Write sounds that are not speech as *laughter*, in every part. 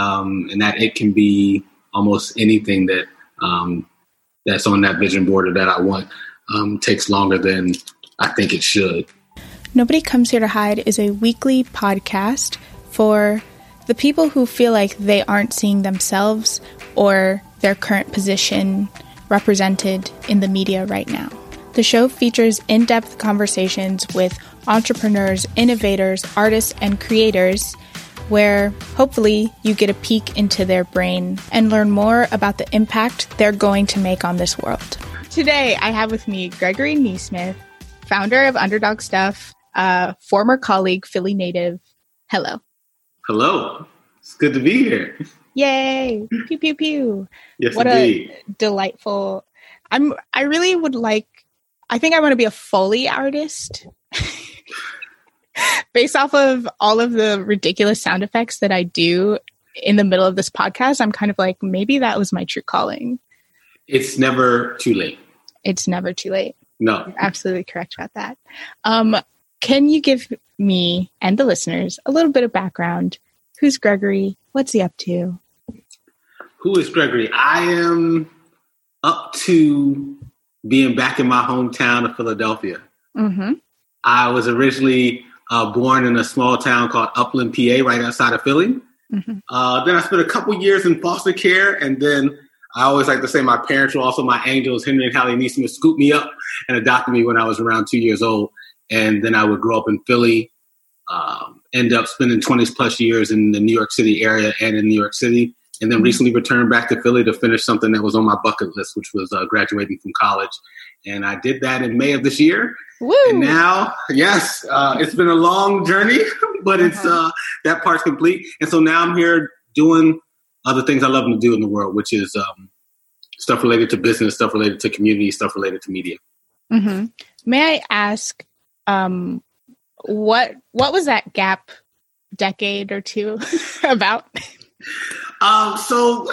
um, and that it can be almost anything that um, that's on that vision board or that I want um, takes longer than I think it should. Nobody Comes Here to Hide is a weekly podcast for the people who feel like they aren't seeing themselves or their current position represented in the media right now. The show features in depth conversations with entrepreneurs, innovators, artists, and creators where hopefully you get a peek into their brain and learn more about the impact they're going to make on this world. Today, I have with me Gregory Neesmith, founder of Underdog Stuff, a former colleague, Philly native. Hello. Hello. It's good to be here. Yay! pew pew pew. Yes, what indeed. a delightful. I'm. I really would like. I think I want to be a Foley artist. *laughs* Based off of all of the ridiculous sound effects that I do in the middle of this podcast, I'm kind of like, maybe that was my true calling. It's never too late. It's never too late. No. You're absolutely correct about that. Um, can you give me and the listeners a little bit of background? Who's Gregory? What's he up to? Who is Gregory? I am up to being back in my hometown of Philadelphia. Mm-hmm. I was originally uh, born in a small town called Upland, PA, right outside of Philly. Mm-hmm. Uh, then I spent a couple years in foster care, and then I always like to say my parents were also my angels. Henry and Hallie Neesmith scooped me up and adopted me when I was around two years old. And then I would grow up in Philly, um, end up spending 20 plus years in the New York City area and in New York City. And then recently returned back to Philly to finish something that was on my bucket list, which was uh, graduating from college. And I did that in May of this year. Woo! And now, yes, uh, it's been a long journey, *laughs* but it's Uh-huh. uh, that part's complete. And so now I'm here doing other things I love to do in the world, which is um, stuff related to business, stuff related to community, stuff related to media. hmm May I ask, um, what what was that gap decade or two *laughs* about? Um, so,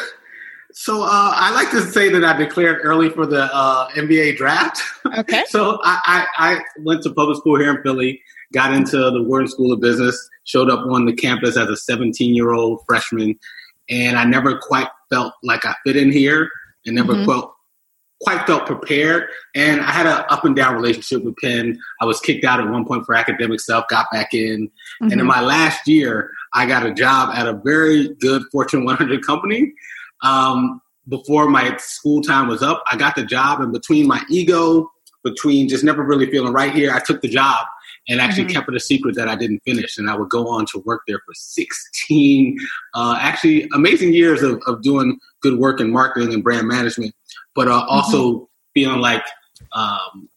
so uh, I like to say that I declared early for the uh, NBA draft. Okay. *laughs* so I, I, I went to public school here in Philly, got into the Wharton School of Business, showed up on the campus as a 17 year old freshman, and I never quite felt like I fit in here, and never Mhm. felt quite felt prepared. And I had an up and down relationship with Penn. I was kicked out at one point for academic stuff, got back in, and in Mhm. my last year, I got a job at a very good Fortune 100 company. Um, before my school time was up, I got the job, and between my ego, between just never really feeling right here, I took the job and actually Mhm. kept it a secret that I didn't finish. And I would go on to work there for 16, uh, actually amazing years of, of doing good work in marketing and brand management, but uh, also feeling like um,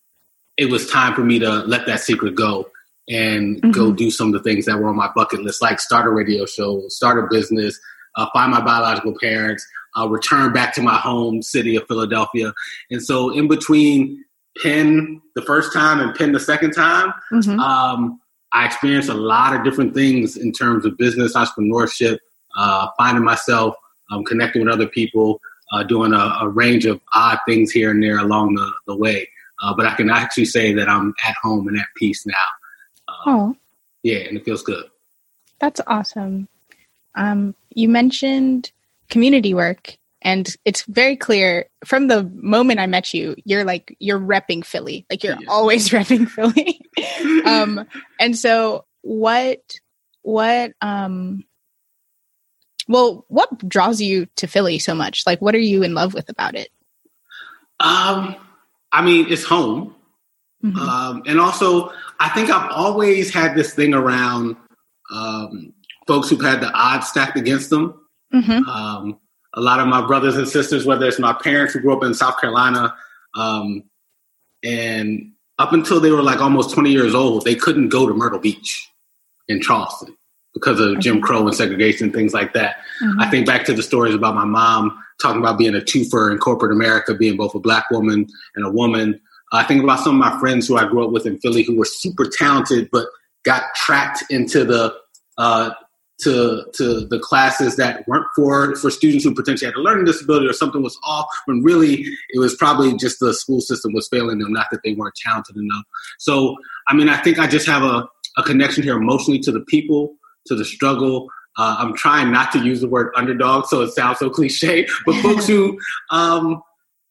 it was time for me to let that secret go and go Mhm. do some of the things that were on my bucket list, like start a radio show, start a business, uh, find my biological parents, uh, return back to my home city of Philadelphia. And so, in between Penn the first time and Penn the second time, Mhm. um, I experienced a lot of different things in terms of business, entrepreneurship, uh, finding myself, um, connecting with other people, uh, doing a, a range of odd things here and there along the, the way. Uh, but I can actually say that I'm at home and at peace now. Uh, Oh, Yeah, and it feels good. that's awesome. Um, you mentioned community work, and it's very clear from the moment I met you, you're like you're repping Philly, like you're Yes. always *laughs* repping Philly. *laughs* um, and so what what um well what draws you to Philly so much? Like what are you in love with about it? Um, I mean, it's home. Mhm. Um, and also, I think I've always had this thing around um, folks who've had the odds stacked against them. Mhm. Um, a lot of my brothers and sisters, whether it's my parents who grew up in South Carolina, um, and up until they were like almost 20 years old, they couldn't go to Myrtle Beach in Charleston because of Jim Crow and segregation and things like that. Mhm. I think back to the stories about my mom talking about being a twofer in corporate America, being both a black woman and a woman. I think about some of my friends who I grew up with in Philly who were super talented, but got trapped into the uh, to to the classes that weren't for for students who potentially had a learning disability or something was off. When really it was probably just the school system was failing them, not that they weren't talented enough. So I mean, I think I just have a, a connection here emotionally to the people, to the struggle, Uh, I'm trying not to use the word underdog, so it sounds so cliche. But *laughs* folks who um,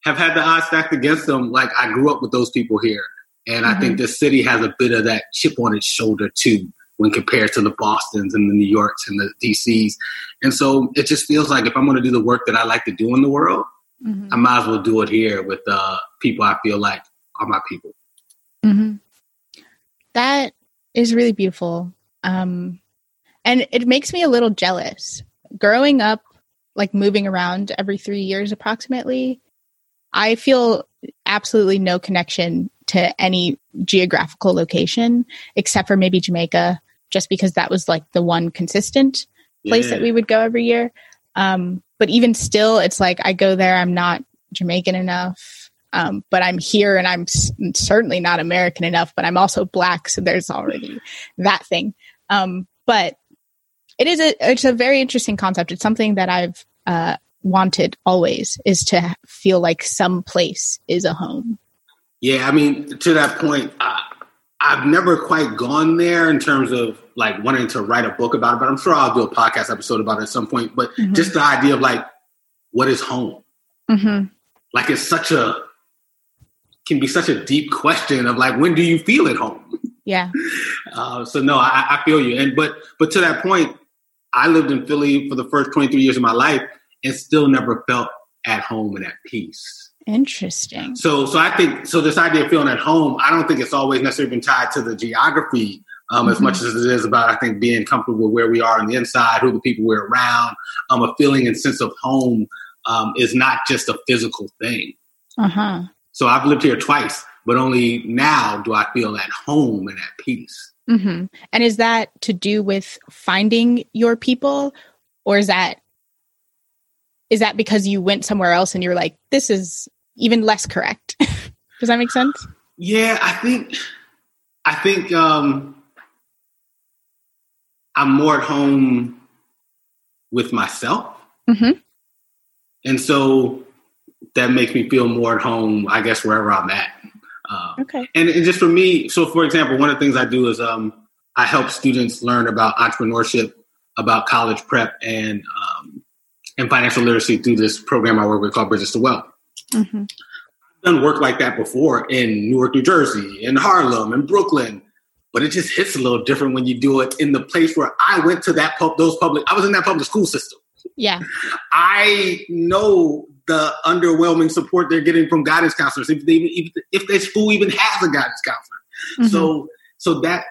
have had the odds stacked against them, like I grew up with those people here, and mm-hmm. I think mm-hmm. this city has a bit of that chip on its shoulder too, when compared to the Boston's and the New Yorks and the DCs. And so it just feels like if I'm going to do the work that I like to do in the world, mm-hmm. I might as well do it here with uh, people I feel like are my people. Mm-hmm. That is really beautiful. Um, and it makes me a little jealous. Growing up, like moving around every three years approximately, I feel absolutely no connection to any geographical location except for maybe Jamaica, just because that was like the one consistent place yeah. that we would go every year. Um, but even still, it's like I go there, I'm not Jamaican enough, um, but I'm here and I'm s- certainly not American enough, but I'm also black. So there's already that thing. Um, but it is a, it's a very interesting concept. It's something that I've, uh, wanted always is to feel like some place is a home. Yeah, I mean, to that point, uh, I've never quite gone there in terms of like wanting to write a book about it, but I'm sure I'll do a podcast episode about it at some point. But mm-hmm. just the idea of like, what is home? Mm-hmm. Like, it's such a can be such a deep question of like, when do you feel at home? Yeah. *laughs* Uh, so no, I, I feel you. And but but to that point, I lived in Philly for the first 23 years of my life, and still never felt at home and at peace. Interesting. So, so I think so. This idea of feeling at home, I don't think it's always necessarily been tied to the geography um, mm-hmm. as much as it is about I think being comfortable with where we are on the inside, who the people we're around. Um, a feeling and sense of home um, is not just a physical thing. Uh huh. So I've lived here twice, but only now do I feel at home and at peace. Mm-hmm. And is that to do with finding your people, or is that is that because you went somewhere else and you're like, this is even less correct? *laughs* Does that make sense? Yeah, I think I think um, I'm more at home with myself, mm-hmm. and so that makes me feel more at home. I guess wherever I'm at. Um, okay. And, and, just for me, so for example, one of the things I do is um, I help students learn about entrepreneurship, about college prep, and um, and financial literacy through this program I work with called Bridges to Wealth. Mm-hmm. I've done work like that before in Newark, New Jersey, in Harlem, in Brooklyn, but it just hits a little different when you do it in the place where I went to that pub, those public. I was in that public school system. Yeah, I know the underwhelming support they're getting from guidance counselors if they even if their school even has a guidance counselor. Mm-hmm. So so that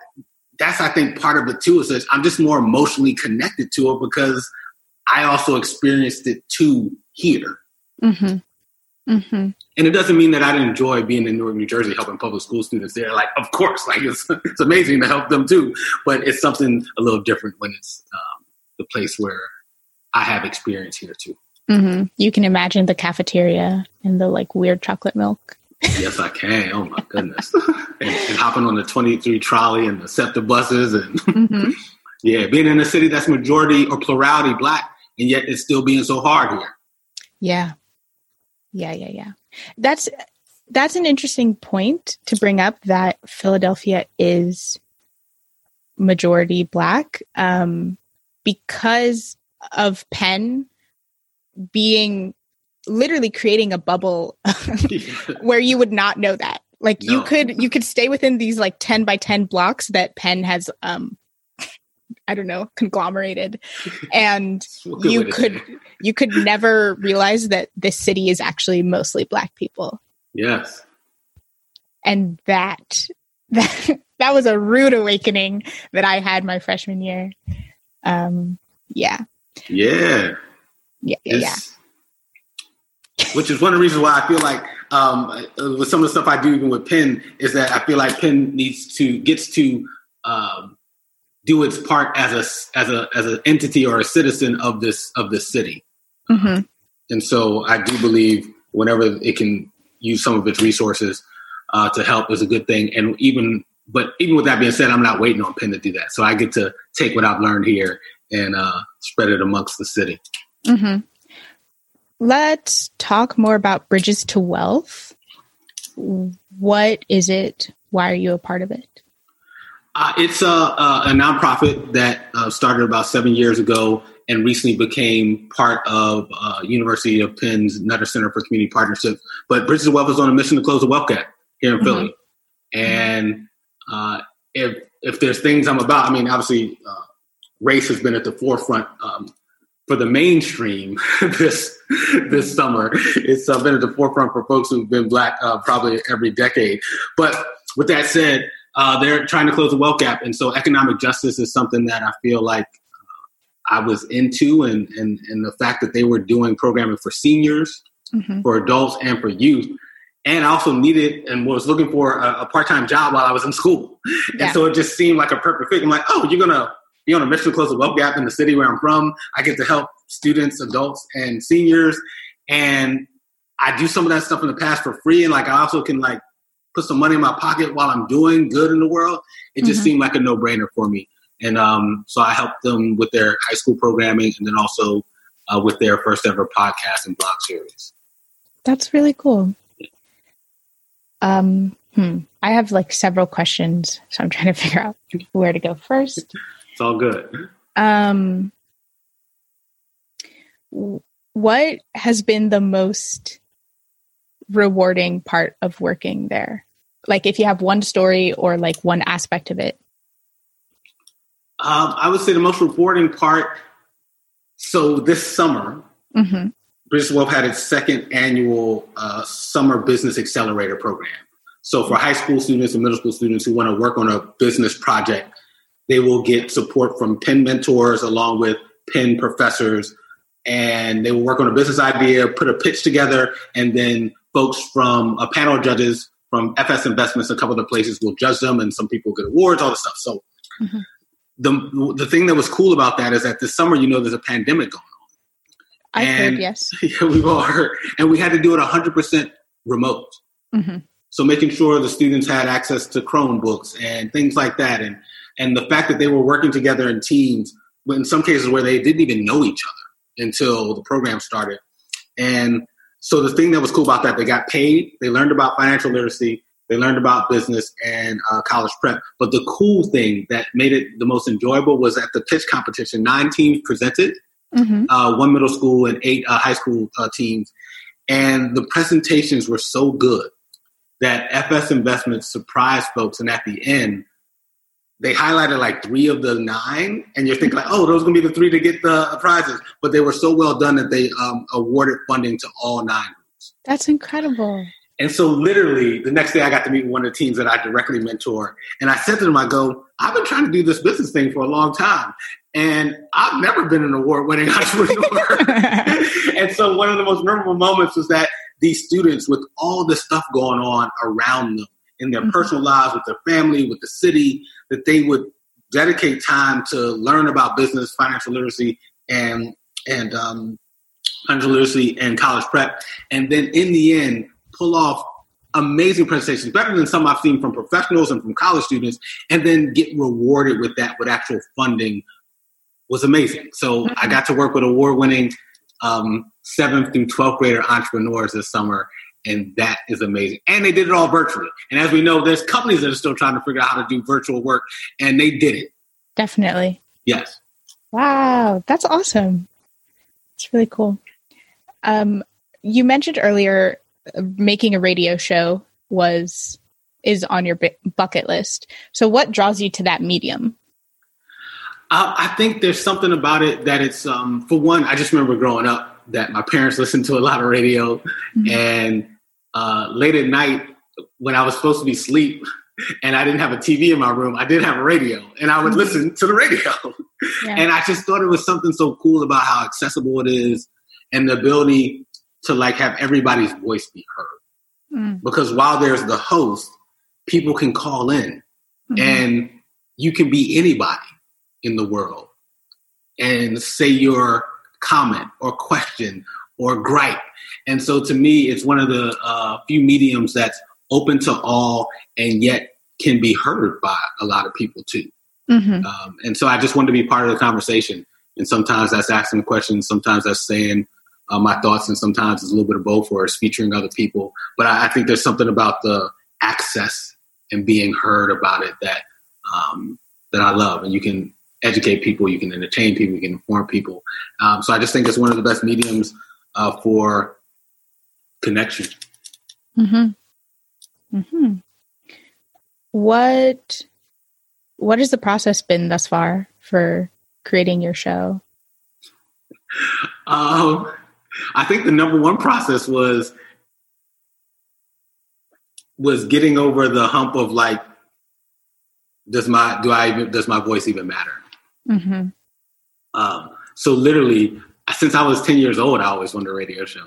that's I think part of it too is that I'm just more emotionally connected to it because I also experienced it too here. Mm-hmm. Mm-hmm. And it doesn't mean that I didn't enjoy being in Newark, New Jersey, helping public school students there. Like, of course, like it's, *laughs* it's amazing to help them too. But it's something a little different when it's um, the place where I have experience here too. Mm-hmm. You can imagine the cafeteria and the like weird chocolate milk. yes, I can. Oh my goodness! *laughs* and, and, hopping on the twenty-three trolley and the SEPTA buses, and mm-hmm. *laughs* yeah, being in a city that's majority or plurality black and yet it's still being so hard here. Yeah. Yeah, yeah, yeah. That's that's an interesting point to bring up that Philadelphia is majority black um, because of Penn being literally creating a bubble *laughs* where you would not know that. Like no. you could you could stay within these like 10 by 10 blocks that Penn has um I don't know, conglomerated. *laughs* And you could you could never realize that this city is actually mostly black people. Yes. And that *laughs* that that was a rude awakening that I had my freshman year. Um yeah. Yeah. Yeah, yeah, yeah. Which is one of the reasons why I feel like um, with some of the stuff I do even with Penn is that I feel like Penn needs to gets to um, do its part as a as a as an entity or a citizen of this of this city. Mm-hmm. And so I do believe whenever it can use some of its resources uh, to help is a good thing. And even but even with that being said, I'm not waiting on Penn to do that. So I get to take what I've learned here and uh, spread it amongst the city. Mm-hmm. Let's talk more about Bridges to Wealth. What is it? Why are you a part of it? Uh, it's a, a, a, nonprofit that uh, started about seven years ago and recently became part of uh, University of Penn's Netter Center for Community Partnerships. But Bridges of Wealth is on a mission to close the wealth gap here in mm-hmm. Philly. And uh, if if there's things I'm about, I mean, obviously, uh, race has been at the forefront um, for the mainstream *laughs* this this summer. It's uh, been at the forefront for folks who've been black uh, probably every decade. But with that said, uh, they're trying to close the wealth gap, and so economic justice is something that I feel like uh, I was into, and and and the fact that they were doing programming for seniors, mm-hmm. for adults, and for youth. And I also needed and was looking for a, a part time job while I was in school. Yeah. And so it just seemed like a perfect fit. I'm like, oh, you're going to be on a mission to close the wealth gap in the city where I'm from. I get to help students, adults, and seniors. And I do some of that stuff in the past for free. And like I also can like put some money in my pocket while I'm doing good in the world. It just mm-hmm. seemed like a no brainer for me. And um, so I helped them with their high school programming and then also uh, with their first ever podcast and blog series. That's really cool. Um, hmm. I have like several questions, so I'm trying to figure out where to go first. It's all good. Um, what has been the most rewarding part of working there? Like, if you have one story or like one aspect of it. Um, I would say the most rewarding part. So this summer, mm-hmm. Wealth had its second annual uh, summer business accelerator program. So for high school students and middle school students who want to work on a business project, they will get support from Penn mentors along with Penn professors, and they will work on a business idea, put a pitch together, and then folks from a panel of judges from FS Investments, a couple of places will judge them, and some people get awards, all this stuff. So mm-hmm. the the thing that was cool about that is that this summer, you know, there's a pandemic going on. I heard yes. *laughs* Yeah, we've all heard, and we had to do it 100 percent remote. Mm-hmm. So making sure the students had access to Chromebooks and things like that, and and the fact that they were working together in teams, in some cases where they didn't even know each other until the program started. And so the thing that was cool about that, they got paid, they learned about financial literacy, they learned about business and uh, college prep. But the cool thing that made it the most enjoyable was at the pitch competition, nine teams presented, mm-hmm. uh, one middle school and eight uh, high school uh, teams. And the presentations were so good that FS Investments surprised folks. And at the end, they highlighted like three of the nine, and you're thinking like, oh, those are gonna be the three to get the prizes. But they were so well done that they um, awarded funding to all nine groups. That's incredible. And so, literally, the next day, I got to meet one of the teams that I directly mentor, and I said to them, I go, I've been trying to do this business thing for a long time, and I've never been an award-winning *laughs* entrepreneur. *laughs* and so, one of the most memorable moments was that these students, with all the stuff going on around them in their mm-hmm. personal lives, with their family, with the city, that they would dedicate time to learn about business, financial literacy, and and um, financial literacy and college prep, and then in the end pull off amazing presentations, better than some I've seen from professionals and from college students, and then get rewarded with that with actual funding was amazing. So mm-hmm. I got to work with award-winning um, seventh through twelfth grader entrepreneurs this summer, and that is amazing. And they did it all virtually. And as we know, there's companies that are still trying to figure out how to do virtual work, and they did it. Definitely. Yes. Wow, that's awesome. It's really cool. Um, you mentioned earlier uh, making a radio show was is on your bucket list. So, what draws you to that medium? Uh, I think there's something about it that it's um, for one. I just remember growing up that my parents listened to a lot of radio, mm-hmm. and uh, late at night when I was supposed to be asleep *laughs* and I didn't have a TV in my room, I did have a radio, and I would mm-hmm. listen to the radio. *laughs* Yeah. And I just thought it was something so cool about how accessible it is, and the ability to like have everybody's voice be heard. Mm. Because while there's the host, people can call in, mm-hmm. and you can be anybody in the world and say your comment or question or gripe. And so to me, it's one of the uh, few mediums that's open to all and yet can be heard by a lot of people too. Mm-hmm. Um, and so I just wanted to be part of the conversation. And sometimes that's asking questions, sometimes that's saying uh, my thoughts, and sometimes it's a little bit of both, or it's featuring other people. But I, I think there's something about the access and being heard about it that um, that I love, and you can educate people, you can entertain people, you can inform people. Um, so I just think it's one of the best mediums uh, for connection. Mm-hmm. Mm-hmm. What What has the process been thus far for creating your show? Um, I think the number one process was was getting over the hump of like, does my do I even does my voice even matter? Mm-hmm. Um, so literally, *laughs* since I was ten years old, I always wanted a radio show,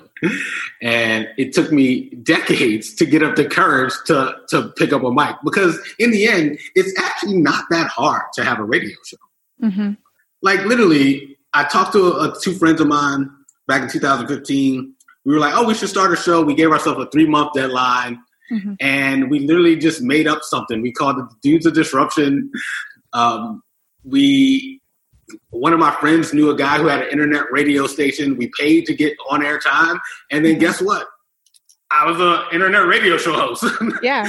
and it took me decades to get up the courage to to pick up a mic because in the end, it's actually not that hard to have a radio show. Mm-hmm. Like literally, I talked to a, two friends of mine back in 2015. We were like, "Oh, we should start a show." We gave ourselves a three month deadline, Mm-hmm. and we literally just made up something. We called it Dudes of Disruption. Um, we one of my friends knew a guy who had an internet radio station. We paid to get on air time, and then guess what? I was an internet radio show host. *laughs* Yeah.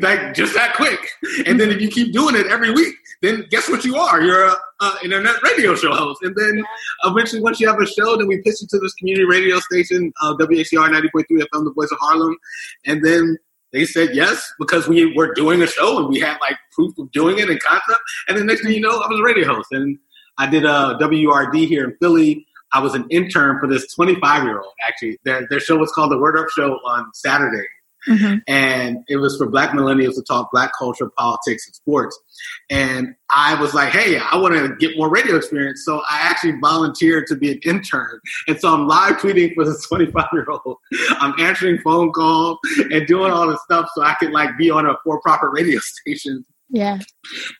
like just that quick. And then if you keep doing it every week, then guess what you are? You're a, a internet radio show host. And then eventually, once you have a show, then we pitch it to this community radio station, uh, WHCR 90.3 FM, the voice of Harlem. And then they said yes because we were doing a show and we had like proof of doing it and concept. And then next thing you know, I was a radio host. And I did a WURD here in Philly. I was an intern for this 25 year old. Actually, their their show was called the Word Up Show on Saturday, Mm-hmm. and it was for Black millennials to talk Black culture, politics, and sports. And I was like, hey, I want to get more radio experience, so I actually volunteered to be an intern. And so I'm live tweeting for this 25 year old. I'm answering phone calls and doing all this stuff so I could like be on a for profit radio *laughs* station Yeah.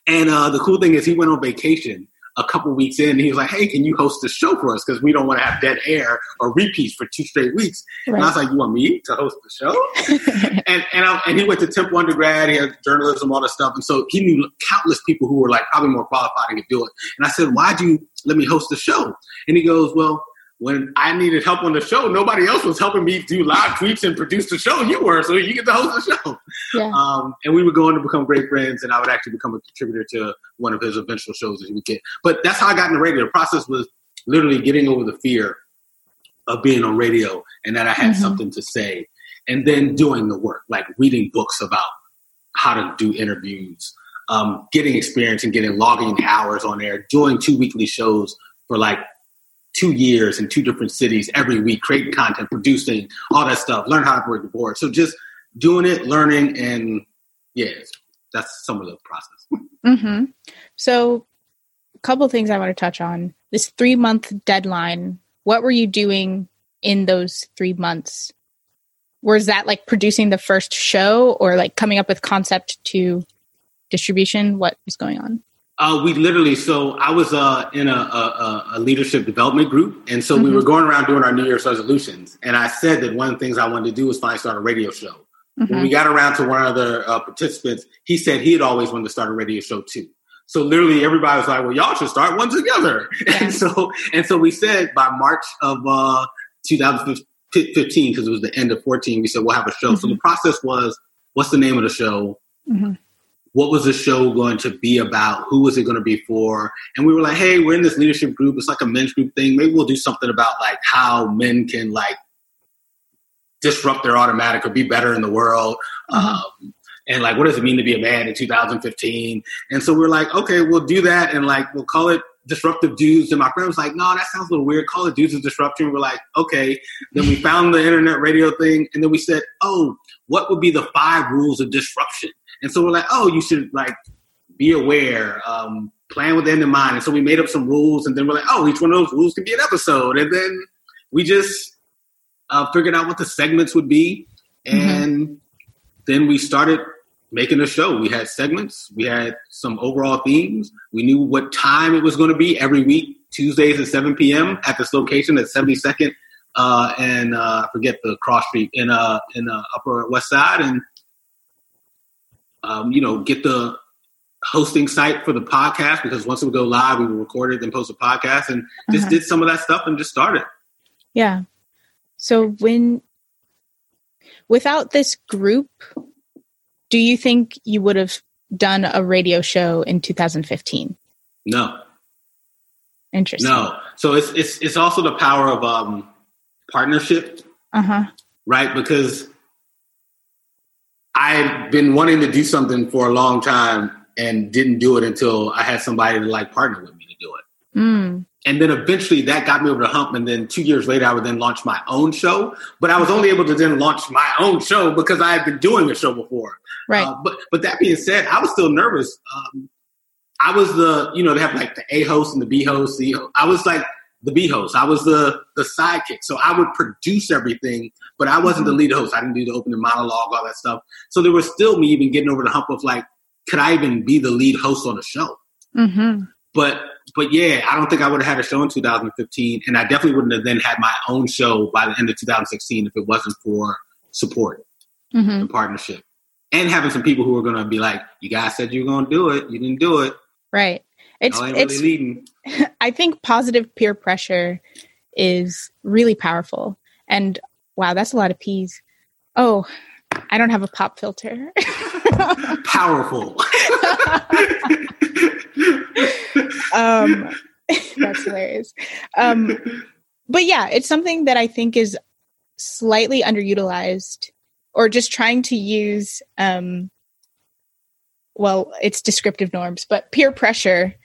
and uh, the cool thing is, he went on vacation a couple weeks in. And he was like, "Hey, can you host the show for us? Because we don't want to have dead air or repeats for two straight weeks." And I was like, "You want me to host the show?" *laughs* and and, I, and he went to Temple undergrad. He had journalism, all that stuff, and so he knew countless people who were like probably more qualified to do it. And I said, "Why do you let me host the show?" And he goes, "Well." When I needed help on the show, nobody else was helping me do live tweets and produce the show. You were, so you get to host the show. yeah. Um, and we would go on to become great friends, and I would actually become a contributor to one of his eventual shows that he would get. But that's how I got into radio. The process was literally getting over the fear of being on radio and that I had Mhm. something to say, and then doing the work, like reading books about how to do interviews, um, getting experience and getting logging hours on there, doing two weekly shows for like two years in two different cities every week, creating content, producing all that stuff, learn how to work the board. So just doing it, learning, and yeah, that's some of the process. Mm-hmm. So, a couple things I want to touch on. This three month deadline. What were you doing in those three months? Was that like producing the first show, or like coming up with concept to distribution? What was going on? Uh, we literally, so I was uh, in a, a, a leadership development group, and so we were going around doing our New Year's resolutions. And I said that one of the things I wanted to do was finally start a radio show. When Mhm. we got around to one of the uh, participants, he said he had always wanted to start a radio show too. So literally, everybody was like, "Well, y'all should start one together." Yeah. *laughs* And so, and so we said by March of uh, 2015, because it was the end of 14, we said we'll have a show. So the process was, what's the name of the show? Mhm. What was the show going to be about? Who was it going to be for? And we were like, hey, we're in this leadership group. It's like a men's group thing. Maybe we'll do something about like how men can like disrupt their automatic or be better in the world. Uh-huh. Um, and like, what does it mean to be a man in 2015? And so we're like, okay, we'll do that. And like, we'll call it disruptive dudes. And my friend was like, no, that sounds a little weird. Call it dudes of disruption. We're like, okay. Then we *laughs* found the internet radio thing. And then we said, oh, what would be the five rules of disruption? And so we're like, oh, you should like be aware, um, plan with the end in mind. And so we made up some rules, and then we're like, oh, each one of those rules can be an episode. And then we just uh, figured out what the segments would be, and then we started making a show. We had segments, we had some overall themes. We knew what time it was going to be every week, Tuesdays at 7 p.m. at this location at 72nd uh, and uh, I forget the cross street in uh, in uh, Upper West Side, and um, you know, get the hosting site for the podcast because once it would go live, we would record it, then post a podcast, and just Uh-huh. did some of that stuff and just started. Yeah. So when without this group, do you think you would have done a radio show in 2015? No. Interesting. No. So it's it's it's also the power of um partnership. Uh-huh. Right? Because I've been wanting to do something for a long time and didn't do it until I had somebody to like partner with me to do it. Mm. And then eventually that got me over the hump. And then two years later, I would then launch my own show. But I was only able to then launch my own show because I had been doing a show before. Right. Uh, but but that being said, I was still nervous. Um, I was the you know they have like the A host and the B host. The, I was like the B host. I was the the sidekick. So I would produce everything, but I wasn't the lead host. I didn't do the opening monologue, all that stuff. So there was still me even getting over the hump of like, could I even be the lead host on a show? Mm-hmm. But but yeah, I don't think I would have had a show in 2015, and I definitely wouldn't have then had my own show by the end of 2016 if it wasn't for support Mm-hmm. and partnership, and having some people who were going to be like, "You guys said you were going to do it, you didn't do it. Right. It's Y'all it's really leading." *laughs* I think positive peer pressure is really powerful. And wow, that's a lot of peas. Oh, I don't have a pop filter. *laughs* Powerful. *laughs* um, that's hilarious. Um, but yeah, it's something that I think is slightly underutilized or just trying to use, um, well, it's descriptive norms, but peer pressure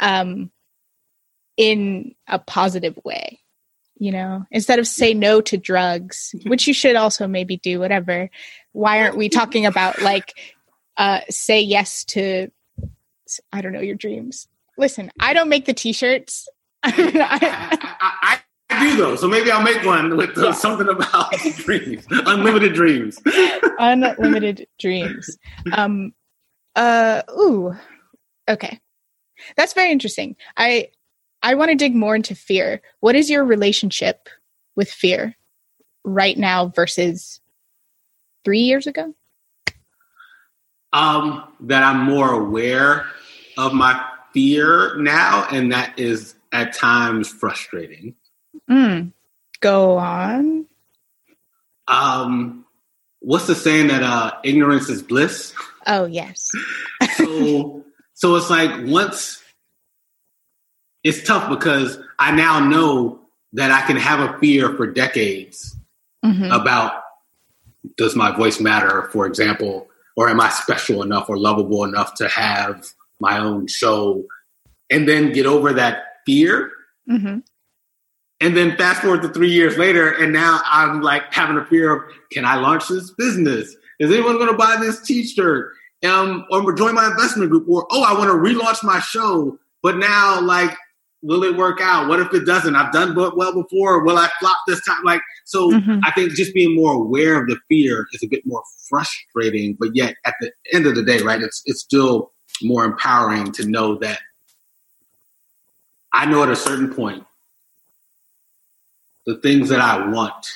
um, in a positive way. You know, instead of say no to drugs, *laughs* which you should also maybe do, whatever. Why aren't we talking about like uh, say yes to, I don't know, your dreams? Listen, I don't make the t-shirts. *laughs* I, I, I do though, so maybe I'll make one with uh, Yeah. *laughs* something about dreams, unlimited dreams. unlimited dreams. Um, uh, ooh, okay, that's very interesting. I I want to dig more into fear. What is your relationship with fear right now versus three years ago? Um, that I'm more aware of my fear now, and that is at times frustrating. Mm. Go on. Um, what's the saying that uh, ignorance is bliss? Oh yes. *laughs* so so it's like once it's tough because I now know that I can have a fear for decades Mhm. about does my voice matter, for example, or am I special enough or lovable enough to have my own show, and then get over that fear. Mhm. And then fast forward to three years later, and now I'm like having a fear of can I launch this business? Is anyone going to buy this T-shirt? Um, or join my investment group? Or oh, I want to relaunch my show, but now like, will it work out? What if it doesn't? I've done well before. Will I flop this time? Like, so Mhm. I think just being more aware of the fear is a bit more frustrating, but yet at the end of the day, right? It's it's still more empowering to know that I know at a certain point the things that I want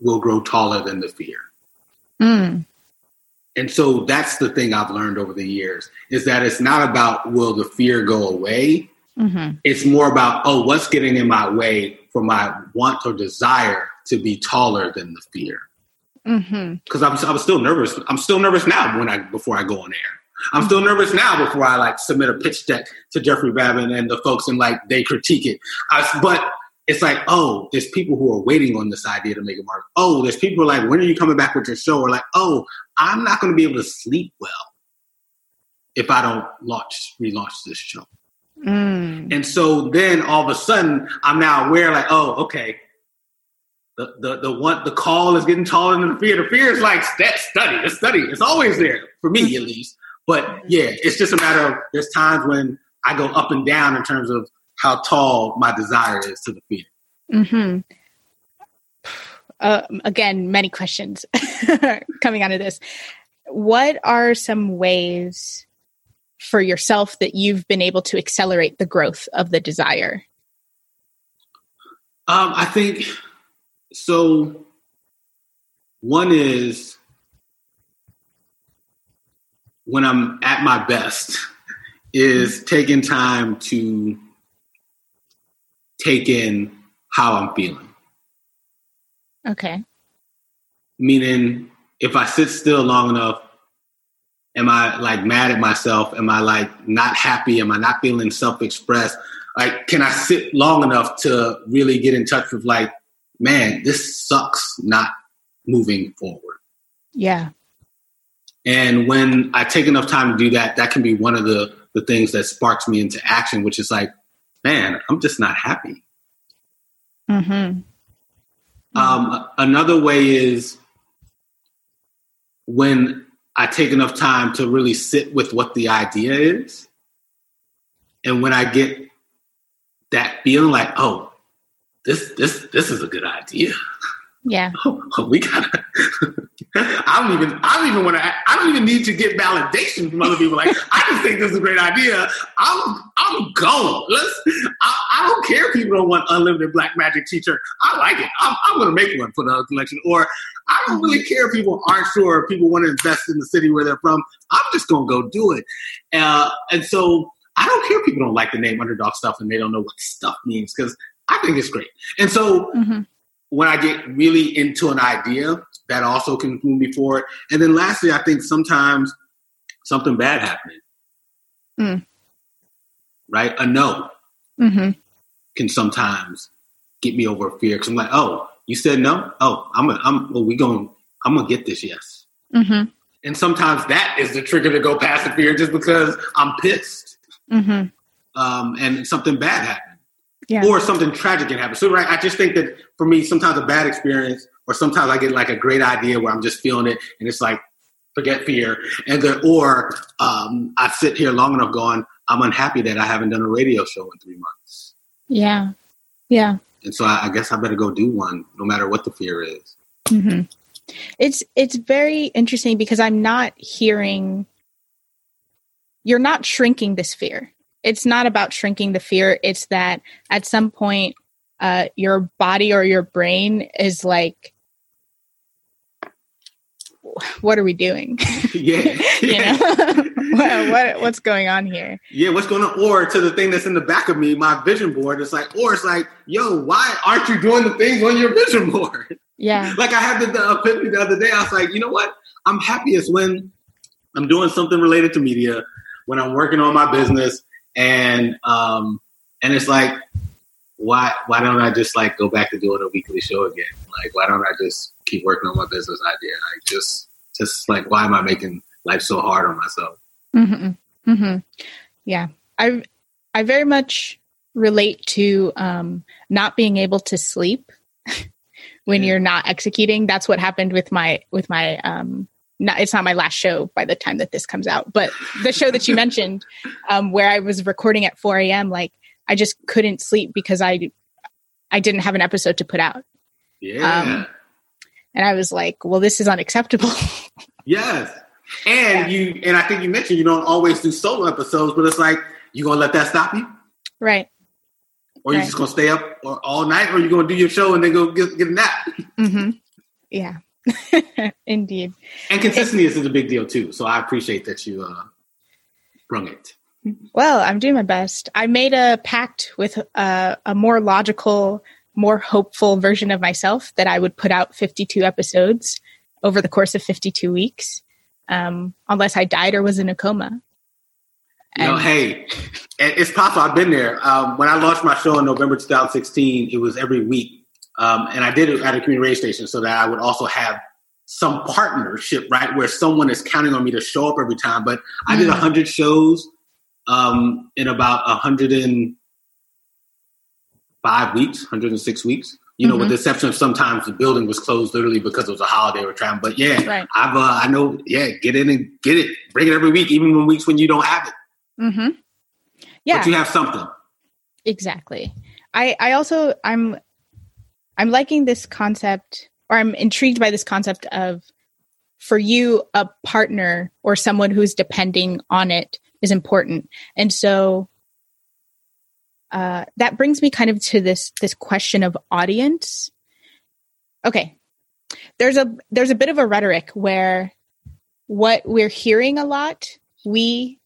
will grow taller than the fear. Mm. And so that's the thing I've learned over the years is that it's not about will the fear go away? Mhm. It's more about, oh, what's getting in my way for my want or desire to be taller than the fear? Because I'm, I was still nervous. I'm still nervous now when I before I go on air. I'm still nervous now before I like submit a pitch deck to Jeffrey Babin and the folks and like they critique it. I, but it's like, oh, there's people who are waiting on this idea to make a mark. Oh, there's people like, when are you coming back with your show? Or like, oh, I'm not going to be able to sleep well if I don't launch relaunch this show. Mm. And so then all of a sudden, I'm now aware, like, oh, okay. The the the one the call is getting taller than the fear. The fear is like that study, the study. It's always there for me at least. But yeah, it's just a matter of there's times when I go up and down in terms of how tall my desire is to the fear. hmm Uh, again, many questions *laughs* coming out of this. What are some ways for yourself that you've been able to accelerate the growth of the desire? Um, I think so. One is when I'm at my best, is taking time to take in how I'm feeling. Okay. Meaning, if I sit still long enough am I like mad at myself? Am I like not happy? Am I not feeling self-expressed? Like, can I sit long enough to really get in touch with like, man, this sucks not moving forward. Yeah. And when I take enough time to do that, that can be one of the the things that sparks me into action, which is like, man, I'm just not happy. Mm-hmm. Um, another way is when I take enough time to really sit with what the idea is. And when I get that feeling like, oh, this this this is a good idea. Yeah. Oh, *laughs* we gotta. *laughs* I don't even. I don't even want to. I don't even need to get validation from other people. Like I just think this is a great idea. I'm. I'm going. Let's. I, I don't care if people don't want unlimited black magic t-shirt. I like it. I'm, I'm going to make one for the collection. Or I don't really care if people aren't sure. If people want to invest in the city where they're from. I'm just going to go do it. Uh, and so I don't care if people don't like the name underdog stuff and they don't know what stuff means because I think it's great. And so. Mm-hmm when I get really into an idea, that also can move me forward. And then lastly, I think sometimes something bad happening. Mm. Right? A no Mm-hmm. can sometimes get me over fear because I'm like, oh, you said no? Oh, I'm a, I'm well, we going I'm gonna get this yes. Mm-hmm. And sometimes that is the trigger to go past the fear just because I'm pissed. Mm-hmm. Um, and something bad happened. Yeah. or something tragic can happen. So, right, I just think that for me, sometimes a bad experience, or sometimes I get like a great idea where I'm just feeling it, and it's like forget fear, and then or um, I sit here long enough going, I'm unhappy that I haven't done a radio show in three months, Yeah. Yeah. and so I, I guess I better go do one, no matter what the fear is. hmm It's it's very interesting because I'm not hearing. You're not shrinking this fear. It's not about shrinking the fear. It's that at some point, uh, your body or your brain is like, "What are we doing? *laughs* *laughs* yeah, you know, *laughs* what, what what's going on here?" yeah. What's going on? Or to the thing that's in the back of me, my vision board. It's like, or it's like, yo, why aren't you doing the things on your vision board? Yeah. like I had the, the epiphany the other day. I was like, you know what? I'm happiest when I'm doing something related to media, when I'm working on my business, and um, and it's like, why why don't I just like go back to doing a weekly show again? Like, why don't I just keep working on my business idea? Like, just just like, why am I making life so hard on myself? Mm-hmm. Mm-hmm. Yeah, I I very much relate to um, not being able to sleep *laughs* when Yeah. you're not executing. That's what happened with my with my. Um, not, it's not my last show by the time that this comes out, but the show that you mentioned, *laughs* um, where I was recording at 4 a.m. Like I just couldn't sleep because I I didn't have an episode to put out, Yeah. Um, and I was like, well, this is unacceptable. *laughs* Yes. And you and I think you mentioned you don't always do solo episodes, but it's like you gonna let that stop you? right. Or you Right. just gonna stay up or all night or you gonna do your show and then go get, get a nap? Mm-hmm. Yeah. *laughs* Indeed. And consistency is a big deal too. So I appreciate that you uh brung it. Well, I'm doing my best. I made a pact with uh, a more logical, more hopeful version of myself that I would put out 52 episodes over the course of 52 weeks, um, unless I died or was in a coma. You know, And- hey, it's possible. I've been there. Um, when I launched my show in November 2016, it was every week, um, and I did it at a community radio station so that I would also have some partnership, right, where someone is counting on me to show up every time. But I did Mm. 100 shows um, in about 105 weeks, 106 weeks. You know, with the exception of sometimes the building was closed literally because it was a holiday or time. But yeah, Right. I've uh, I know. Yeah, get in and get it. Bring it every week, even when weeks when you don't have it. Mm-hmm. Yeah. But you have something. exactly i i also i'm i'm liking this concept or i'm intrigued by this concept of for you a partner or someone who's depending on it is important and so uh, that brings me kind of to this this question of audience. Okay. There's a there's a bit of a rhetoric where what we're hearing a lot we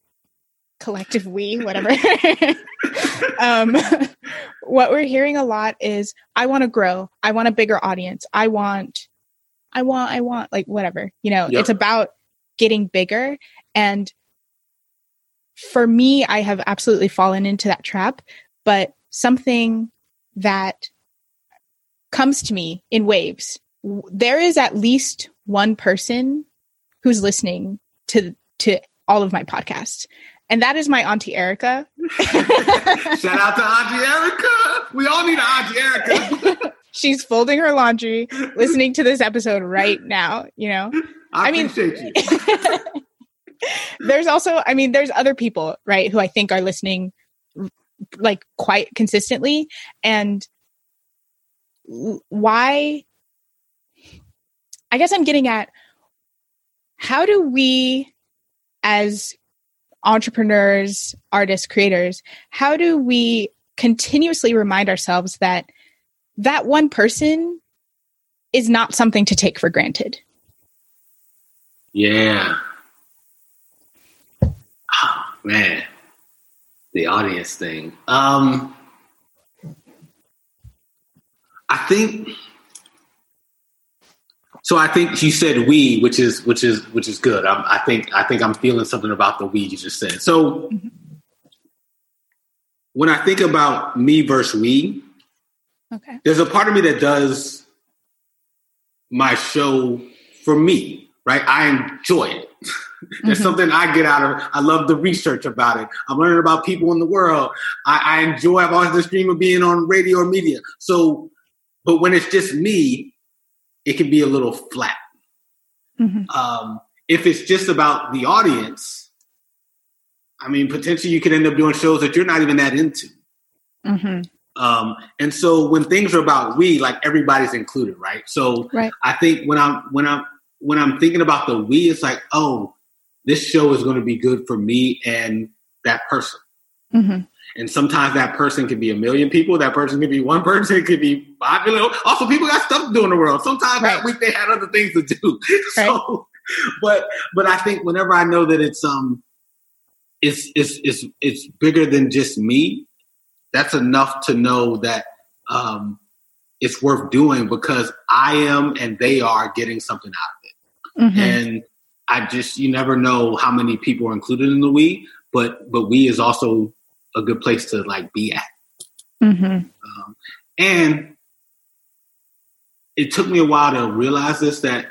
collective we whatever *laughs* um, what we're hearing a lot is i want to grow. I want a bigger audience. I want i want i want like whatever you know Yep. it's about getting bigger. And for me, I have absolutely fallen into that trap, but something that comes to me in waves. There is at least one person who's listening to to all of my podcasts. And that is my auntie Erica. *laughs* Shout out to Auntie Erica. We all need an Auntie Erica. *laughs* She's folding her laundry, listening to this episode right now, you know. I, I mean- appreciate you. *laughs* there's also i mean there's other people right who i think are listening like quite consistently and why i guess i'm getting at how do we as entrepreneurs artists creators how do we continuously remind ourselves that that one person is not something to take for granted Yeah. Oh, man. The audience thing. Um I think so I think you said we, which is which is which is good. I'm, I think I think I'm feeling something about the we you just said. So when I think about me versus we, okay there's a part of me that does my show for me, right? I enjoy it. There's Mhm. something I get out of it. I love the research about it. I'm learning about people in the world. I, I enjoy, I've always this dream of being on radio or media. So, but when it's just me, it can be a little flat. Mhm. Um, if it's just about the audience, I mean, potentially you could end up doing shows that you're not even that into. hmm Um, and so when things are about we, like everybody's included, right? So Right. I think when I'm when I'm when I'm thinking about the we, it's like, oh, this show is going to be good for me and that person. hmm And sometimes that person could be a million people. That person could be one person. It could be five million. Also, people got stuff to do in the world. Sometimes Right. that week they had other things to do. *laughs* so, but but I think whenever I know that it's um, it's it's it's it's bigger than just me. That's enough to know that um, it's worth doing because I am and they are getting something out of it hmm and I just you never know how many people are included in the we, but but we is also a good place to like be at. hmm Um, and it took me a while to realize this that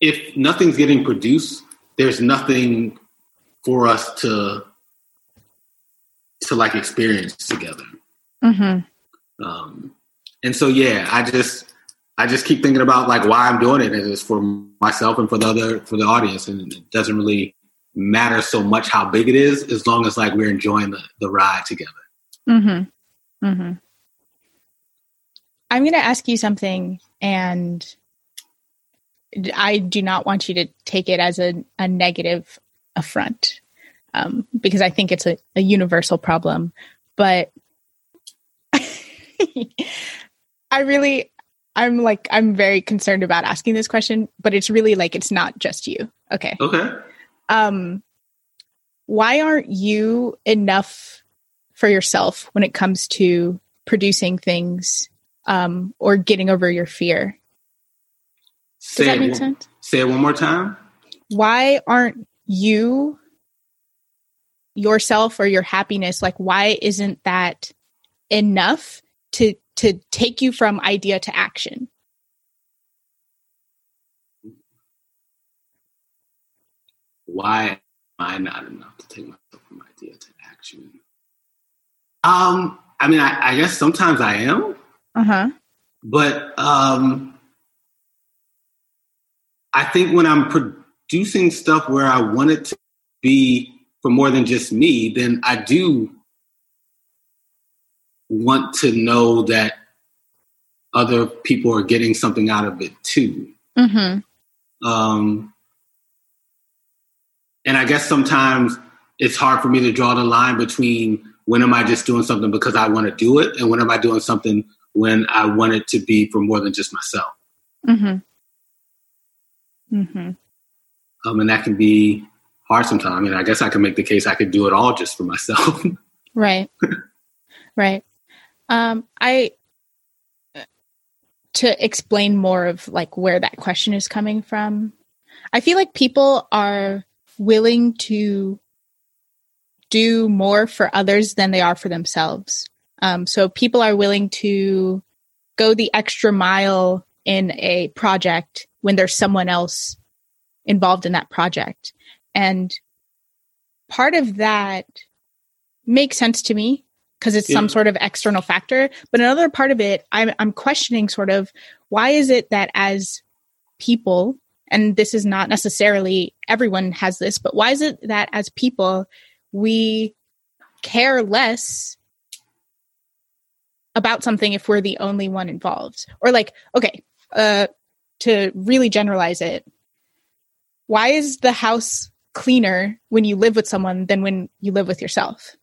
if nothing's getting produced, there's nothing for us to to like experience together. hmm Um, and so yeah, I just I just keep thinking about like why I'm doing it, and it's for myself and for the other for the audience, and it doesn't really matter so much how big it is, as long as like we're enjoying the, the ride together. Mm-hmm. Mm-hmm. I'm going to ask you something, and I do not want you to take it as a, a negative affront um, because I think it's a, a universal problem. But *laughs* I really, I'm like, I'm very concerned about asking this question, but it's really like it's not just you. Okay. Okay. um why aren't you enough for yourself when it comes to producing things um or getting over your fear Say does that make one- sense Say it one more time. why aren't you yourself or your happiness like why isn't that enough to to take you from idea to action Why am I not enough to take myself from idea to action? Um, I mean, I, I guess sometimes I am. uh-huh but um, I think when I'm producing stuff where I want it to be for more than just me, then I do want to know that other people are getting something out of it too. mhm Um, and I guess sometimes it's hard for me to draw the line between when am I just doing something because I want to do it and when am I doing something when I want it to be for more than just myself. mhm mhm Um, and that can be hard sometimes. I mean, I guess I can make the case I could do it all just for myself. *laughs* Right. right. Um, I to explain more of like where that question is coming from. I feel like people are willing to do more for others than they are for themselves. Um, so people are willing to go the extra mile in a project when there's someone else involved in that project. And part of that makes sense to me because it's yeah. some sort of external factor. But another part of it, I'm, I'm questioning sort of why is it that as people, and this is not necessarily everyone has this, but why is it that as people, we care less about something if we're the only one involved? Or like, okay, uh, to really generalize it, why is the house cleaner when you live with someone than when you live with yourself?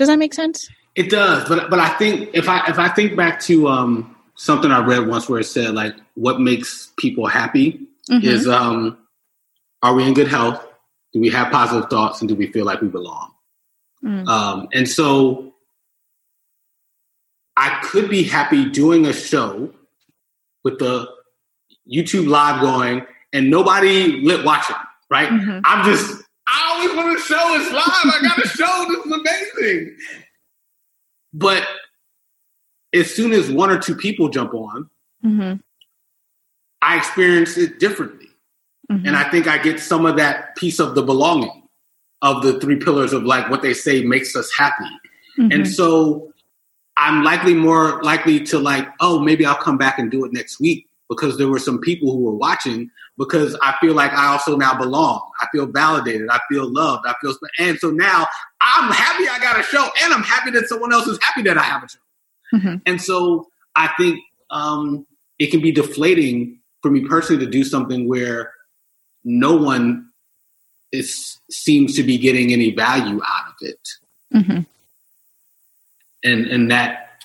Does that make sense? It does, but but I think if I if I think back to um, something I read once where it said like what makes people happy mm-hmm. is um, are we in good health? Do we have positive thoughts and do we feel like we belong? Mm. Um, and so I could be happy doing a show with the YouTube live going and nobody lit watching, right? Mm-hmm. I'm just, I always want to show it's live. I got to show this is amazing. But as soon as one or two people jump on, mm-hmm. I experience it differently. Mm-hmm. And I think I get some of that piece of the belonging of the three pillars of like what they say makes us happy. Mm-hmm. And so I'm likely more likely to like, oh, maybe I'll come back and do it next week because there were some people who were watching because I feel like I also now belong. I feel validated. I feel loved. I feel, and so now I'm happy I got a show, and I'm happy that someone else is happy that I have a show. Mm-hmm. And so I think um, it can be deflating for me personally to do something where no one is seems to be getting any value out of it, mm-hmm. and and that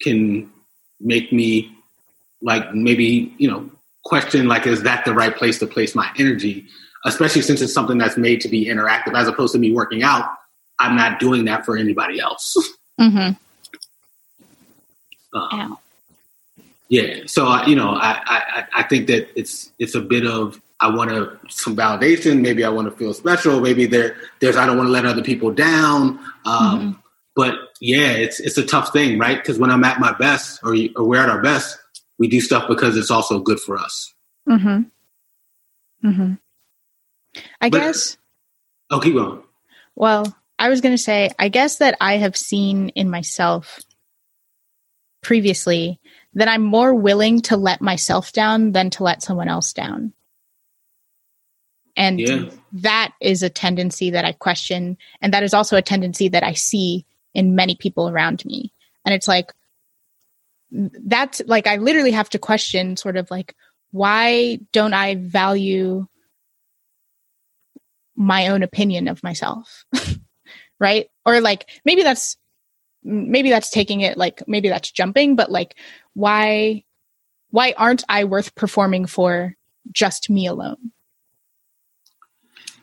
can make me like maybe you know question like is that the right place to place my energy especially since it's something that's made to be interactive as opposed to me working out i'm not doing that for anybody else *laughs* mm-hmm. um, yeah so uh, you know I, I i think that it's it's a bit of i want to some validation maybe i want to feel special maybe there there's i don't want to let other people down um, mm-hmm. but yeah it's it's a tough thing right because when i'm at my best or, or we're at our best we do stuff because it's also good for us. Mm-hmm. Mm-hmm. I but, guess. Oh, keep going. Well, I was going to say, I guess that I have seen in myself previously that I'm more willing to let myself down than to let someone else down. And yeah. that is a tendency that I question. And that is also a tendency that I see in many people around me. And it's like, that's like I literally have to question sort of like why don't I value my own opinion of myself? *laughs* right? Or like maybe that's maybe that's taking it like maybe that's jumping, but like why why aren't I worth performing for just me alone?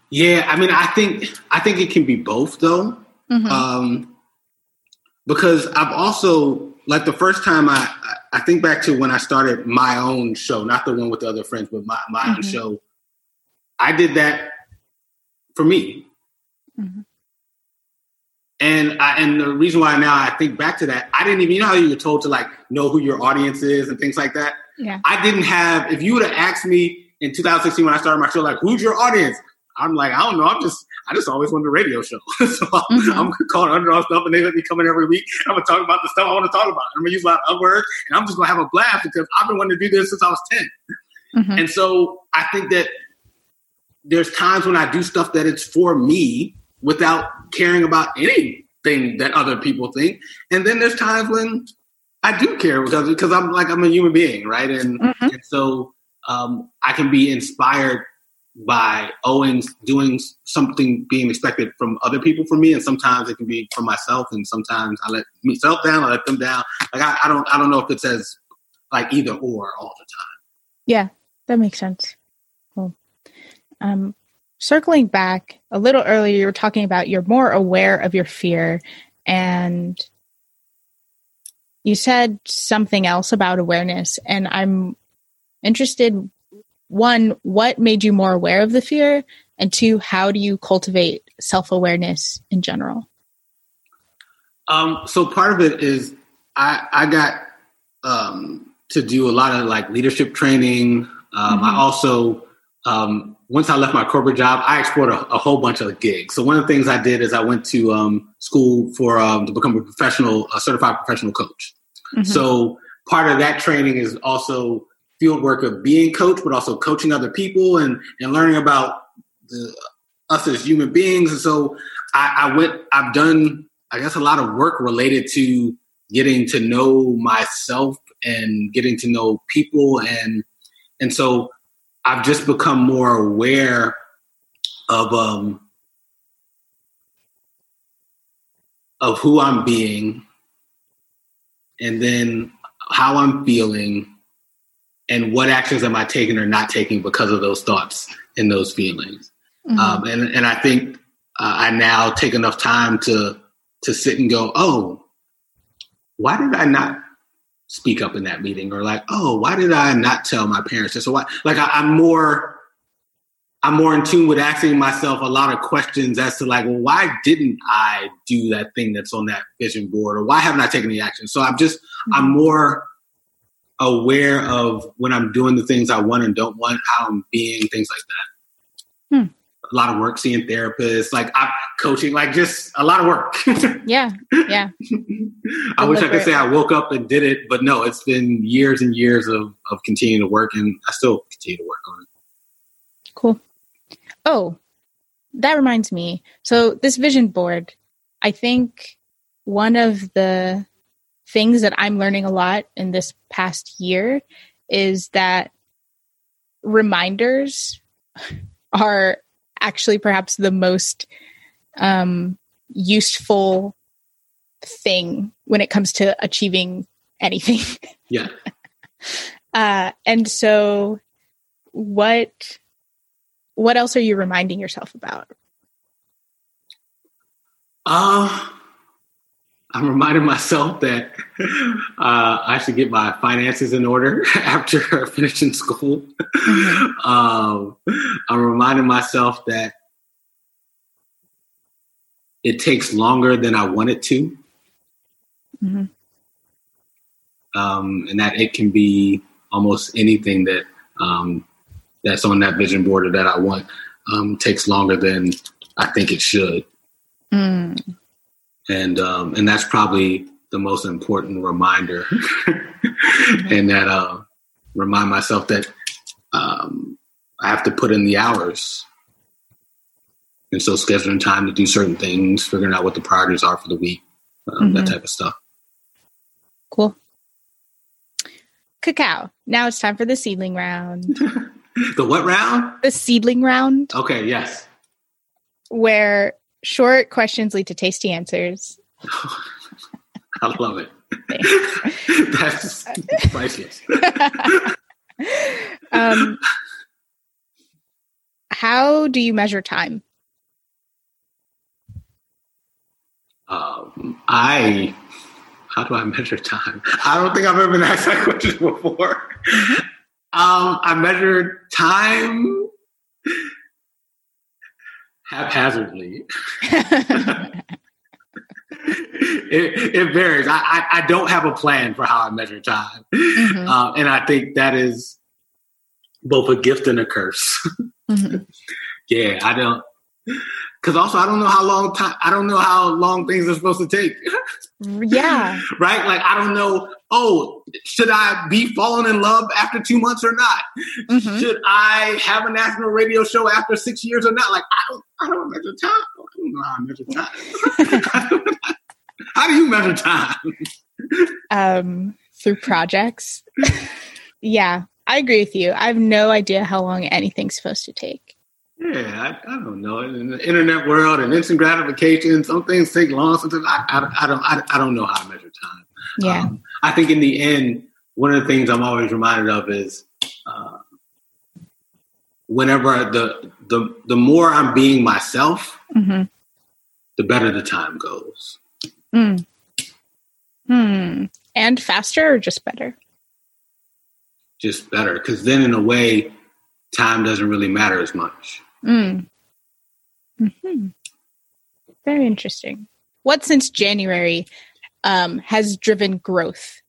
Yeah, I mean, I think I think it can be both though, mm-hmm. um, because I've also like the first time I I think back to when I started my own show, not the one with the other friends, but my, my mm-hmm. own show. I did that for me. Mm-hmm. And I, and the reason why now I think back to that, I didn't even you know how you were told to like know who your audience is and things like that. Yeah. I didn't have. If you would have asked me in 2016 when I started my show, like who's your audience, I'm like I don't know. I'm just I just always wanted a radio show. *laughs* so mm-hmm. I'm, I'm calling stuff and they let me come in every week. I'm going to talk about the stuff I want to talk about. I'm going to use a lot of words and I'm just going to have a blast because I've been wanting to do this since I was 10. Mm-hmm. And so I think that there's times when I do stuff that it's for me without caring about anything that other people think. And then there's times when I do care because, because I'm like, I'm a human being, right? And, mm-hmm. and so um, I can be inspired by Owens doing something being expected from other people from me, and sometimes it can be from myself, and sometimes I let myself down, I let them down. Like I, I don't, I don't know if it says like either or all the time. Yeah, that makes sense. Cool. Um, circling back a little earlier, you were talking about you're more aware of your fear, and you said something else about awareness, and I'm interested one, what made you more aware of the fear? And two, how do you cultivate self awareness in general? Um, so part of it is I, I got um, to do a lot of like leadership training. Um, mm-hmm. I also, um, once I left my corporate job, I explored a, a, whole bunch of gigs. So one of the things I did is I went to um, school for um, to become a professional, a certified professional coach. Mm-hmm. So part of that training is also field work of being coach, but also coaching other people and and learning about the, us as human beings. And so I, I went. I've done, I guess, a lot of work related to getting to know myself and getting to know people and and so I've just become more aware of um of who I'm being and then how I'm feeling and what actions am I taking or not taking because of those thoughts and those feelings. Mm-hmm. Um, and and I think uh, I now take enough time to to sit and go, oh, why did I not speak up in that meeting? Or like, oh, why did I not tell my parents this? So why? Like I, I'm more I'm more in tune with asking myself a lot of questions as to like, well, why didn't I do that thing that's on that vision board, or why haven't I taken the action? So I'm just mm-hmm. I'm more aware of when I'm doing the things I want and don't want, how I'm being, things like that. Hmm. A lot of work seeing therapists, like I'm coaching, like just a lot of work. *laughs* yeah, yeah. *laughs* I wish I could say I woke up and did it, but no, it's been years and years of of continuing to work, and I still continue to work on it. Cool. Oh, that reminds me. So this vision board, I think one of the things that I'm learning a lot in this past year is that reminders are actually perhaps the most um, useful thing when it comes to achieving anything. *laughs* Yeah. uh, and so, what what else are you reminding yourself about? Uh, I'm reminding myself that uh, I should get my finances in order *laughs* after *laughs* finishing school. Mm-hmm. um, I'm reminding myself that it takes longer than I want it to. Mm-hmm. Um, and that it can be almost anything that um, that's on that vision board or that I want um, takes longer than I think it should. Mm. And um, and that's probably the most important reminder, *laughs* and that uh, remind myself that um, I have to put in the hours. And so scheduling time to do certain things, figuring out what the priorities are for the week, um, mm-hmm. that type of stuff. Cool. Cacao. Now it's time for the seedling round. *laughs* the what round? The seedling round. Okay, yes. Where short questions lead to tasty answers. *laughs* I love it. *laughs* That's priceless. *laughs* um, how do you measure time? Um, I how do I measure time? I don't think I've ever been asked that question before. Mm-hmm. Um, I measure time haphazardly. *laughs* *laughs* it, it, varies. I, I, I, don't have a plan for how I measure time. Mm-hmm. Uh, and I think that is both a gift and a curse. Mm-hmm. *laughs* yeah, I don't. Because also, I don't know how long time. I don't know how long things are supposed to take. *laughs* yeah. *laughs* right. Like I don't know. Oh, should I be falling in love after two months or not? Mm-hmm. Should I have a national radio show after six years or not? Like I don't. I don't measure time. I don't know how I measure time. *laughs* how do you measure time? um, through projects. yeah, I agree with you. I have no idea how long anything's supposed to take. Yeah, I, I, don't know. In the internet world and instant gratification, some things take long. Sometimes I, I, I don't. I, I, don't know how to measure time. Yeah. Um, I think in the end, one of the things I'm always reminded of is uh, whenever the the the more I'm being myself, mm-hmm. the better the time goes. Mm. Hmm. And faster or just better? Just better, because then in a way time doesn't really matter as much. Mm. hmm Very interesting. What since January um, has driven growth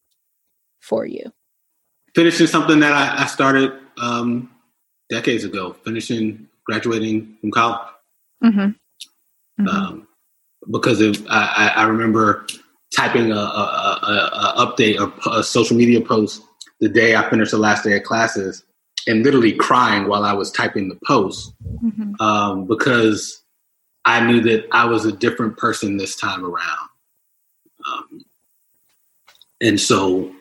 for you? Finishing something that I, I started um, decades ago, finishing, graduating from college. Mm-hmm. Mm-hmm. Um, because of, I, I remember typing a, a, a, a update or a social media post the day I finished the last day of classes and literally crying while I was typing the post mm-hmm. um, because I knew that I was a different person this time around. Um, and so,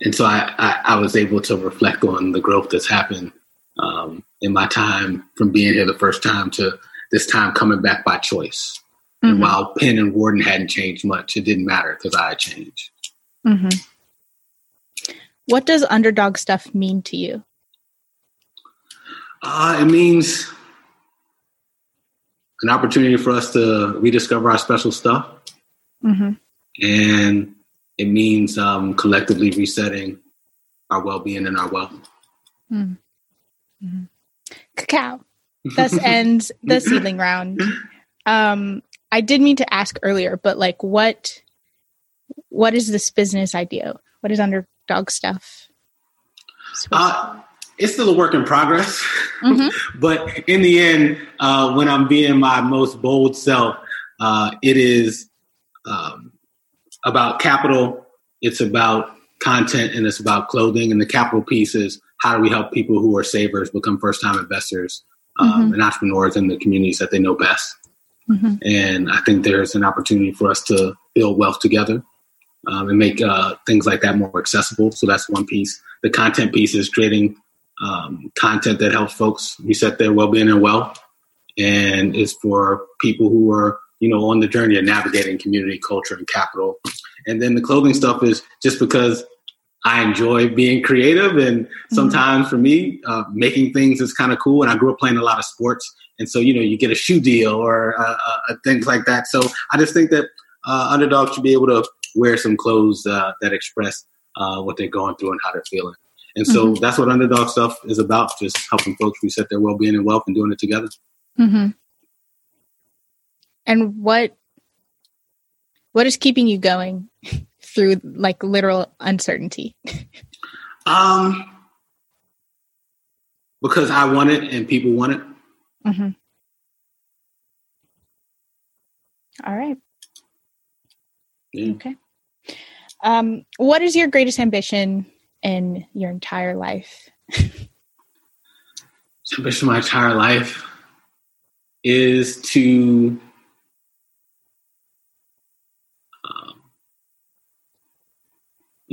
and so I, I, I, was able to reflect on the growth that's happened um, in my time from being here the first time to this time coming back by choice. Mm-hmm. And while Penn and Wharton hadn't changed much, it didn't matter because I had changed. Mm-hmm. What does underdog stuff mean to you? Uh, it means an opportunity for us to rediscover our special stuff. Mm-hmm. And it means um, collectively resetting our well being and our wealth. Mm-hmm. mm-hmm. Cacao. *laughs* Thus ends the seedling round. Um, I did mean to ask earlier, but like, what what is this business idea? What is underdog stuff? Uh, it's still a work in progress, mm-hmm. *laughs* but in the end, uh, when I'm being my most bold self, uh, it is um, about capital. It's about content, and it's about clothing. And the capital piece is how do we help people who are savers become first time investors um, mm-hmm. and entrepreneurs in the communities that they know best. Mm-hmm. And I think there's an opportunity for us to build wealth together um, and make uh, things like that more accessible. So that's one piece. The content piece is creating um, content that helps folks reset their well-being and wealth, and is for people who are you know on the journey of navigating community, culture, and capital. And then the clothing stuff is just because I enjoy being creative, and mm-hmm. sometimes mm-hmm. for me, uh, making things is kind of cool. And I grew up playing a lot of sports, and so you know, you get a shoe deal or uh, uh, things like that. So I just think that uh, underdogs should be able to wear some clothes uh, that express uh, what they're going through and how they're feeling. And so mm-hmm. that's what underdog stuff is about: just helping folks reset their well-being and wealth, and doing it together. Mm-hmm. And what what is keeping you going? *laughs* through like literal uncertainty? um, because I want it and people want it. Mm-hmm. All right. Yeah. Okay. Um, what is your greatest ambition in your entire life? ambition my entire life is to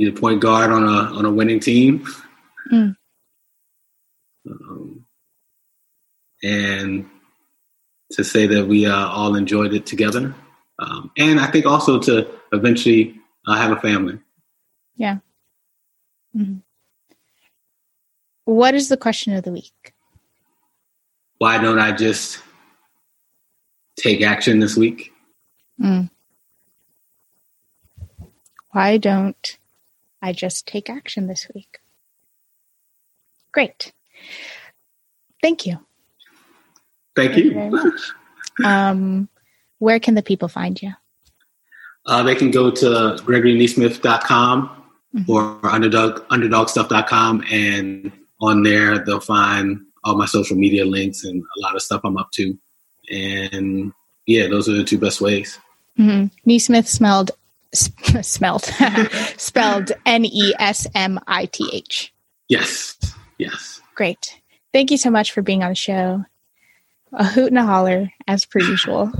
be a point guard on a on a winning team. Mm. Um, and to say that we uh, all enjoyed it together, um, and I think also to eventually uh, have a family. Yeah. Mm-hmm. What is the question of the week? Why don't I just take action this week? Mm. Why don't I just take action this week. Great. Thank you. Thank, Thank you. much. um, where can the people find you? Uh, they can go to gregorynesmith.com mm-hmm. or underdog, underdogstuff.com. And on there, they'll find all my social media links and a lot of stuff I'm up to. And yeah, those are the two best ways. Mm-hmm. Nesmith smelled *laughs* smelled *laughs* spelled N E S M I T H. Yes. Yes. Great. Thank you so much for being on the show. A hoot and a holler, as per usual.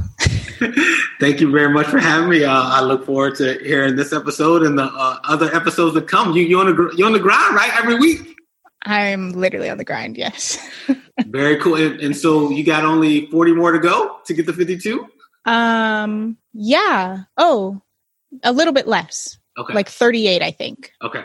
Thank you very much for having me. Uh, I look forward to hearing this episode and the uh, other episodes that come. You you on the you on the grind, right? Every week. I'm literally on the grind. Yes. *laughs* very cool. And, and so you got only 40 more to go to get the 52. Um. Yeah. Oh, a little bit less. Okay. Like 38, I think. Okay.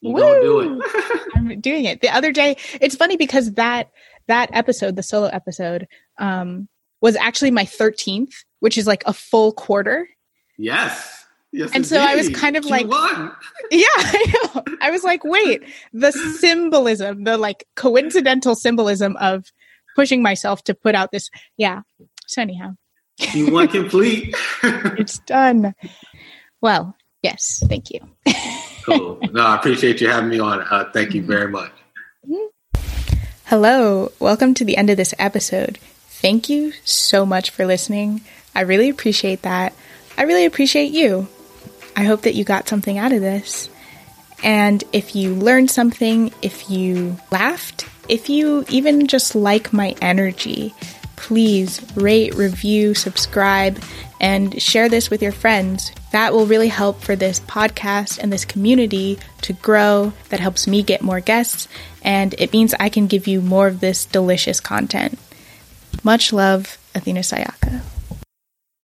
You do it. *laughs* *laughs* I'm doing it. The other day, it's funny because that that episode, the solo episode, um, was actually my 13th, which is like a full quarter. Yes. Yes, and so I was kind of like, *laughs* yeah, I know. I was like, wait, the symbolism, the like coincidental symbolism of pushing myself to put out this. Yeah. So, anyhow, you won complete. *laughs* *laughs* it's done. Well, yes, thank you. cool. No, I appreciate you having me on. Uh, thank you very much. Hello, welcome to the end of this episode. Thank you so much for listening. I really appreciate that. I really appreciate you. I hope that you got something out of this. And if you learned something, if you laughed, if you even just like my energy, please rate, review, subscribe, and share this with your friends. That will really help for this podcast and this community to grow. That helps me get more guests, and it means I can give you more of this delicious content. Much love, Athena Sayaka.